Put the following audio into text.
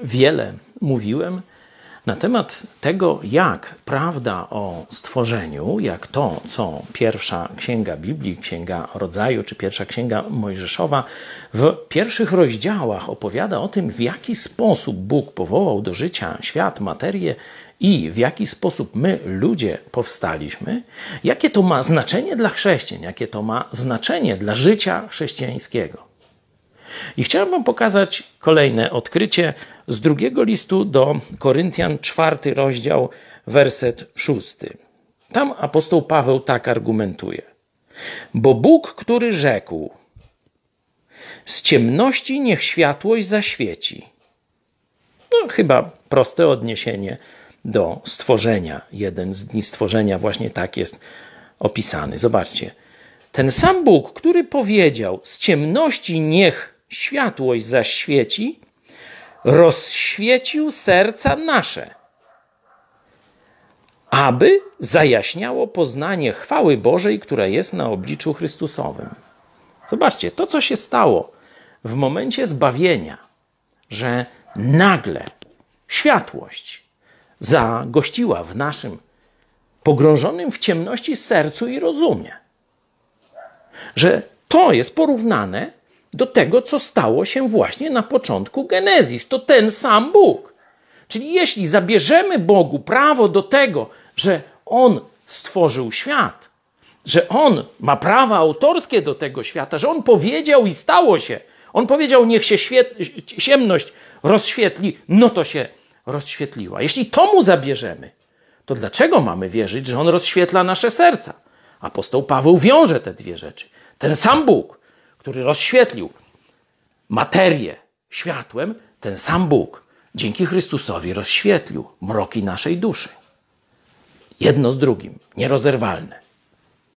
Wiele mówiłem na temat tego, jak prawda o stworzeniu, jak to, co pierwsza księga Biblii, księga rodzaju, czy pierwsza księga Mojżeszowa, w pierwszych rozdziałach opowiada o tym, w jaki sposób Bóg powołał do życia świat, materię i w jaki sposób my, ludzie, powstaliśmy, jakie to ma znaczenie dla chrześcijan, jakie to ma znaczenie dla życia chrześcijańskiego. I chciałem Wam pokazać kolejne odkrycie z drugiego listu do Koryntian, czwarty rozdział, werset szósty. Tam apostoł Paweł tak argumentuje. Bo Bóg, który rzekł, z ciemności niech światłość zaświeci. No, chyba proste odniesienie do stworzenia. Jeden z dni stworzenia właśnie tak jest opisany. Zobaczcie. Ten sam Bóg, który powiedział: Z ciemności niech światłość zaświeci, rozświecił serca nasze, aby zajaśniało poznanie chwały Bożej, która jest na obliczu Chrystusowym. Zobaczcie, to co się stało w momencie zbawienia, że nagle światłość zagościła w naszym pogrążonym w ciemności sercu i rozumie. Że to jest porównane do tego, co stało się właśnie na początku Genezis. To ten sam Bóg. Czyli jeśli zabierzemy Bogu prawo do tego, że On stworzył świat, że On ma prawa autorskie do tego świata, że On powiedział i stało się, On powiedział, niech się ciemność rozświetli, no to się rozświetliła. Jeśli to mu zabierzemy, to dlaczego mamy wierzyć, że On rozświetla nasze serca? Apostoł Paweł wiąże te dwie rzeczy. Ten sam Bóg, który rozświetlił materię światłem, ten sam Bóg dzięki Chrystusowi rozświetlił mroki naszej duszy. Jedno z drugim, nierozerwalne.